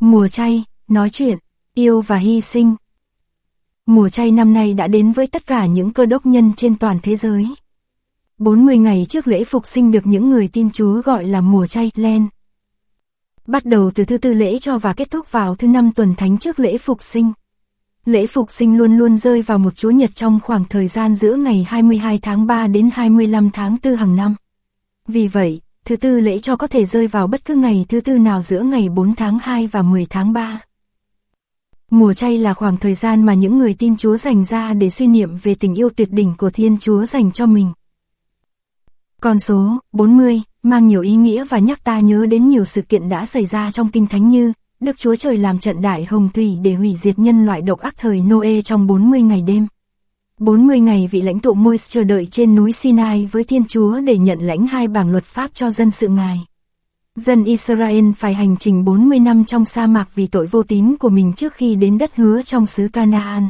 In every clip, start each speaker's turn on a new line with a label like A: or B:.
A: Mùa chay, nói chuyện, yêu và hy sinh. Mùa chay năm nay đã đến với tất cả những cơ đốc nhân trên toàn thế giới. 40 ngày trước lễ phục sinh được những người tin Chúa gọi là mùa chay Len. Bắt đầu từ thứ tư lễ cho và kết thúc vào thứ năm tuần thánh trước lễ phục sinh. Lễ phục sinh luôn luôn rơi vào một chúa nhật trong khoảng thời gian giữa ngày 22 tháng 3 đến 25 tháng 4 hàng năm. Vì vậy, thứ tư lễ cho có thể rơi vào bất cứ ngày thứ tư nào giữa ngày 4 tháng 2 và 10 tháng 3. Mùa chay là khoảng thời gian mà những người tin Chúa dành ra để suy niệm về tình yêu tuyệt đỉnh của Thiên Chúa dành cho mình. Con số 40 mang nhiều ý nghĩa và nhắc ta nhớ đến nhiều sự kiện đã xảy ra trong Kinh Thánh như Đức Chúa Trời làm trận đại hồng thủy để hủy diệt nhân loại độc ác thời Noe trong 40 ngày đêm. 40 ngày vị lãnh tụ Moise chờ đợi trên núi Sinai với Thiên Chúa để nhận lãnh hai bảng luật pháp cho dân sự Ngài. Dân Israel phải hành trình 40 năm trong sa mạc vì tội vô tín của mình trước khi đến đất hứa trong xứ Canaan.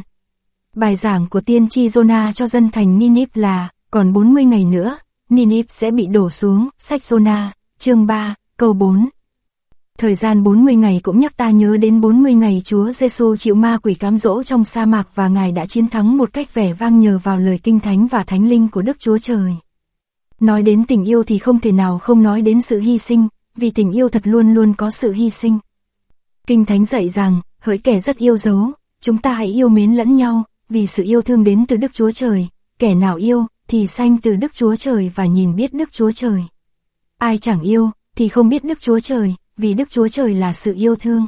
A: Bài giảng của tiên tri Jonah cho dân thành Ninip là, còn 40 ngày nữa, Ninip sẽ bị đổ xuống, sách Jonah, chương 3, câu 4. Thời gian 40 ngày cũng nhắc ta nhớ đến 40 ngày Chúa Giêsu chịu ma quỷ cám dỗ trong sa mạc và Ngài đã chiến thắng một cách vẻ vang nhờ vào lời kinh thánh và thánh linh của Đức Chúa Trời. Nói đến tình yêu thì không thể nào không nói đến sự hy sinh, vì tình yêu thật luôn luôn có sự hy sinh. Kinh thánh dạy rằng, hỡi kẻ rất yêu dấu, chúng ta hãy yêu mến lẫn nhau, vì sự yêu thương đến từ Đức Chúa Trời, kẻ nào yêu, thì sanh từ Đức Chúa Trời và nhìn biết Đức Chúa Trời. Ai chẳng yêu, thì không biết Đức Chúa Trời, vì Đức Chúa Trời là sự yêu thương.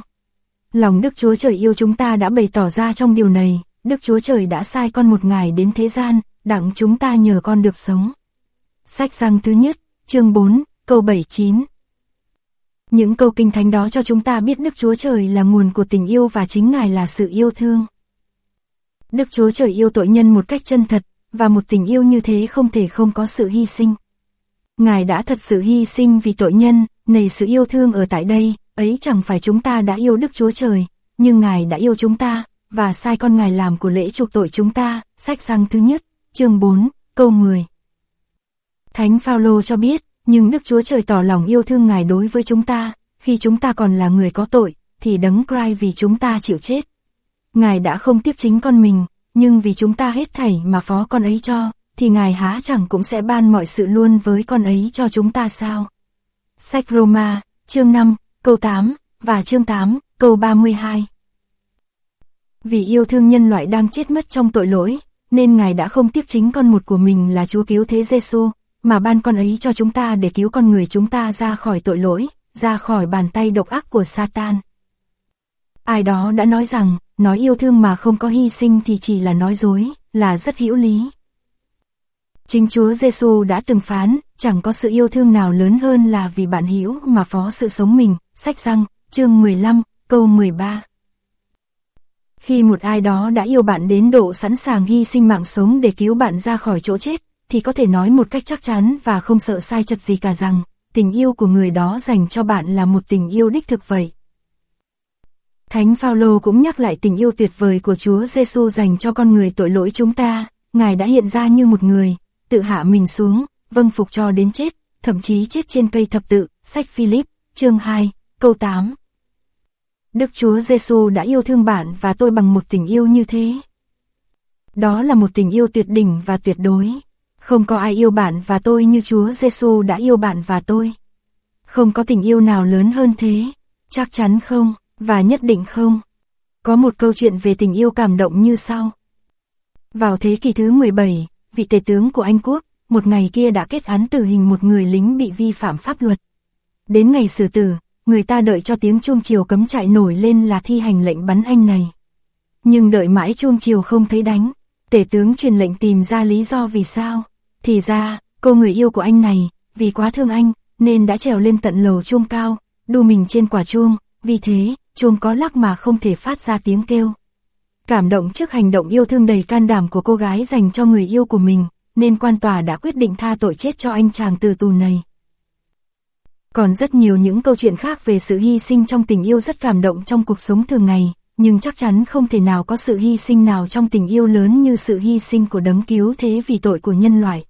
A: Lòng Đức Chúa Trời yêu chúng ta đã bày tỏ ra trong điều này, Đức Chúa Trời đã sai con một ngày đến thế gian, đặng chúng ta nhờ con được sống. Sách răng thứ nhất, chương 4, câu 79 Những câu kinh thánh đó cho chúng ta biết Đức Chúa Trời là nguồn của tình yêu và chính Ngài là sự yêu thương. Đức Chúa Trời yêu tội nhân một cách chân thật, và một tình yêu như thế không thể không có sự hy sinh. Ngài đã thật sự hy sinh vì tội nhân, này sự yêu thương ở tại đây, ấy chẳng phải chúng ta đã yêu Đức Chúa Trời, nhưng Ngài đã yêu chúng ta, và sai con Ngài làm của lễ chuộc tội chúng ta, sách răng thứ nhất, chương 4, câu 10. Thánh Phaolô cho biết, nhưng Đức Chúa Trời tỏ lòng yêu thương Ngài đối với chúng ta, khi chúng ta còn là người có tội, thì đấng cry vì chúng ta chịu chết. Ngài đã không tiếc chính con mình, nhưng vì chúng ta hết thảy mà phó con ấy cho, thì Ngài há chẳng cũng sẽ ban mọi sự luôn với con ấy cho chúng ta sao? Sách Roma, chương 5, câu 8, và chương 8, câu 32. Vì yêu thương nhân loại đang chết mất trong tội lỗi, nên Ngài đã không tiếc chính con một của mình là Chúa cứu thế Giêsu, mà ban con ấy cho chúng ta để cứu con người chúng ta ra khỏi tội lỗi, ra khỏi bàn tay độc ác của Satan. Ai đó đã nói rằng, nói yêu thương mà không có hy sinh thì chỉ là nói dối, là rất hữu lý. Chính Chúa Giêsu đã từng phán, chẳng có sự yêu thương nào lớn hơn là vì bạn hữu mà phó sự sống mình, sách răng, chương 15, câu 13. Khi một ai đó đã yêu bạn đến độ sẵn sàng hy sinh mạng sống để cứu bạn ra khỏi chỗ chết, thì có thể nói một cách chắc chắn và không sợ sai chật gì cả rằng, tình yêu của người đó dành cho bạn là một tình yêu đích thực vậy. Thánh Phaolô cũng nhắc lại tình yêu tuyệt vời của Chúa Giêsu dành cho con người tội lỗi chúng ta, Ngài đã hiện ra như một người, tự hạ mình xuống, vâng phục cho đến chết, thậm chí chết trên cây thập tự, sách Philip, chương 2, câu 8. Đức Chúa Giêsu đã yêu thương bạn và tôi bằng một tình yêu như thế. Đó là một tình yêu tuyệt đỉnh và tuyệt đối. Không có ai yêu bạn và tôi như Chúa Giêsu đã yêu bạn và tôi. Không có tình yêu nào lớn hơn thế. Chắc chắn không, và nhất định không. Có một câu chuyện về tình yêu cảm động như sau. Vào thế kỷ thứ 17, vị tể tướng của Anh Quốc, một ngày kia đã kết án tử hình một người lính bị vi phạm pháp luật. Đến ngày xử tử, người ta đợi cho tiếng chuông chiều cấm trại nổi lên là thi hành lệnh bắn anh này. Nhưng đợi mãi chuông chiều không thấy đánh, tể tướng truyền lệnh tìm ra lý do vì sao. Thì ra, cô người yêu của anh này, vì quá thương anh, nên đã trèo lên tận lầu chuông cao, đu mình trên quả chuông, vì thế, chuông có lắc mà không thể phát ra tiếng kêu. Cảm động trước hành động yêu thương đầy can đảm của cô gái dành cho người yêu của mình, nên quan tòa đã quyết định tha tội chết cho anh chàng từ tù này. Còn rất nhiều những câu chuyện khác về sự hy sinh trong tình yêu rất cảm động trong cuộc sống thường ngày, nhưng chắc chắn không thể nào có sự hy sinh nào trong tình yêu lớn như sự hy sinh của đấng cứu thế vì tội của nhân loại.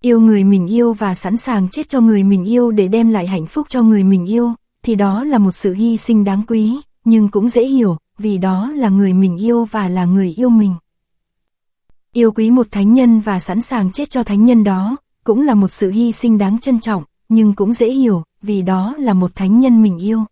A: Yêu người mình yêu và sẵn sàng chết cho người mình yêu để đem lại hạnh phúc cho người mình yêu, thì đó là một sự hy sinh đáng quý, nhưng cũng dễ hiểu, vì đó là người mình yêu và là người yêu mình. Yêu quý một thánh nhân và sẵn sàng chết cho thánh nhân đó, cũng là một sự hy sinh đáng trân trọng, nhưng cũng dễ hiểu, vì đó là một thánh nhân mình yêu.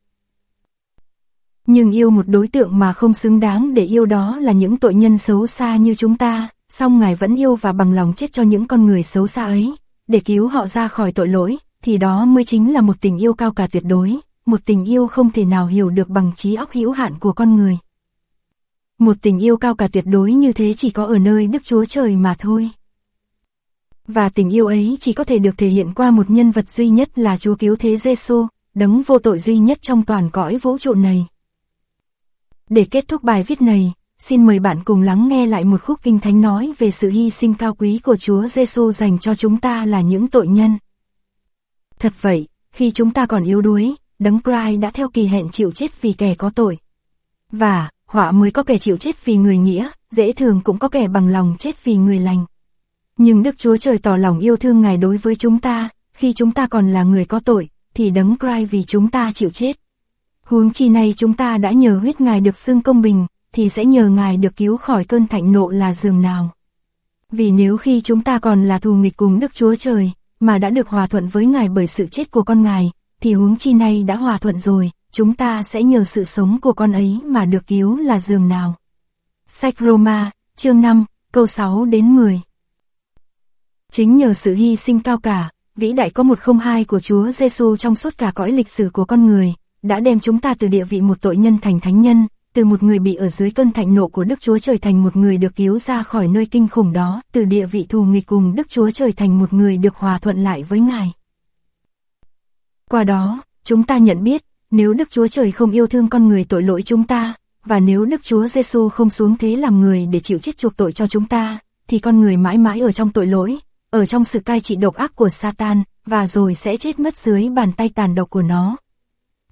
A: Nhưng yêu một đối tượng mà không xứng đáng để yêu đó là những tội nhân xấu xa như chúng ta, song Ngài vẫn yêu và bằng lòng chết cho những con người xấu xa ấy, để cứu họ ra khỏi tội lỗi, thì đó mới chính là một tình yêu cao cả tuyệt đối, một tình yêu không thể nào hiểu được bằng trí óc hữu hạn của con người. Một tình yêu cao cả tuyệt đối như thế chỉ có ở nơi Đức Chúa Trời mà thôi. Và tình yêu ấy chỉ có thể được thể hiện qua một nhân vật duy nhất là Chúa Cứu Thế Giêsu, đấng vô tội duy nhất trong toàn cõi vũ trụ này. Để kết thúc bài viết này, xin mời bạn cùng lắng nghe lại một khúc kinh thánh nói về sự hy sinh cao quý của Chúa Giêsu dành cho chúng ta là những tội nhân. Thật vậy, khi chúng ta còn yếu đuối, đấng Christ đã theo kỳ hẹn chịu chết vì kẻ có tội. Và, họa mới có kẻ chịu chết vì người nghĩa, dễ thường cũng có kẻ bằng lòng chết vì người lành. Nhưng Đức Chúa Trời tỏ lòng yêu thương Ngài đối với chúng ta, khi chúng ta còn là người có tội, thì đấng Christ vì chúng ta chịu chết. Huống chi này chúng ta đã nhờ huyết Ngài được xưng công bình, thì sẽ nhờ Ngài được cứu khỏi cơn thạnh nộ là giường nào. Vì nếu khi chúng ta còn là thù nghịch cùng Đức Chúa Trời, mà đã được hòa thuận với Ngài bởi sự chết của con Ngài, thì huống chi này đã hòa thuận rồi, chúng ta sẽ nhờ sự sống của con ấy mà được cứu là dường nào. Sách Roma, chương 5, câu 6 đến 10 Chính nhờ sự hy sinh cao cả, vĩ đại có một không hai của Chúa Giêsu trong suốt cả cõi lịch sử của con người, đã đem chúng ta từ địa vị một tội nhân thành thánh nhân, từ một người bị ở dưới cơn thạnh nộ của Đức Chúa Trời thành một người được cứu ra khỏi nơi kinh khủng đó, từ địa vị thù nghịch cùng Đức Chúa Trời thành một người được hòa thuận lại với Ngài. Qua đó, chúng ta nhận biết, nếu Đức Chúa Trời không yêu thương con người tội lỗi chúng ta, và nếu Đức Chúa Giêsu không xuống thế làm người để chịu chết chuộc tội cho chúng ta, thì con người mãi mãi ở trong tội lỗi, ở trong sự cai trị độc ác của Satan, và rồi sẽ chết mất dưới bàn tay tàn độc của nó.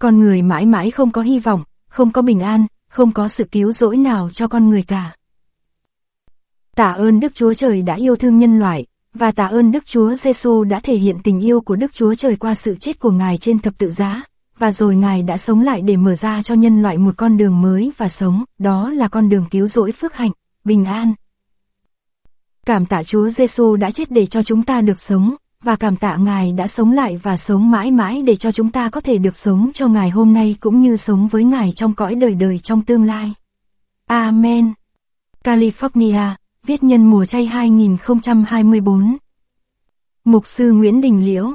A: Con người mãi mãi không có hy vọng, không có bình an, không có sự cứu rỗi nào cho con người cả. Tạ ơn Đức Chúa Trời đã yêu thương nhân loại, và tạ ơn Đức Chúa Giêsu đã thể hiện tình yêu của Đức Chúa Trời qua sự chết của Ngài trên thập tự giá, và rồi Ngài đã sống lại để mở ra cho nhân loại một con đường mới và sống, đó là con đường cứu rỗi phước hạnh, bình an. Cảm tạ Chúa Giêsu đã chết để cho chúng ta được sống, và cảm tạ Ngài đã sống lại và sống mãi mãi để cho chúng ta có thể được sống cho Ngài hôm nay cũng như sống với Ngài trong cõi đời đời trong tương lai. Amen. California, viết nhân mùa chay 2024 Mục sư Nguyễn Đình Liễu.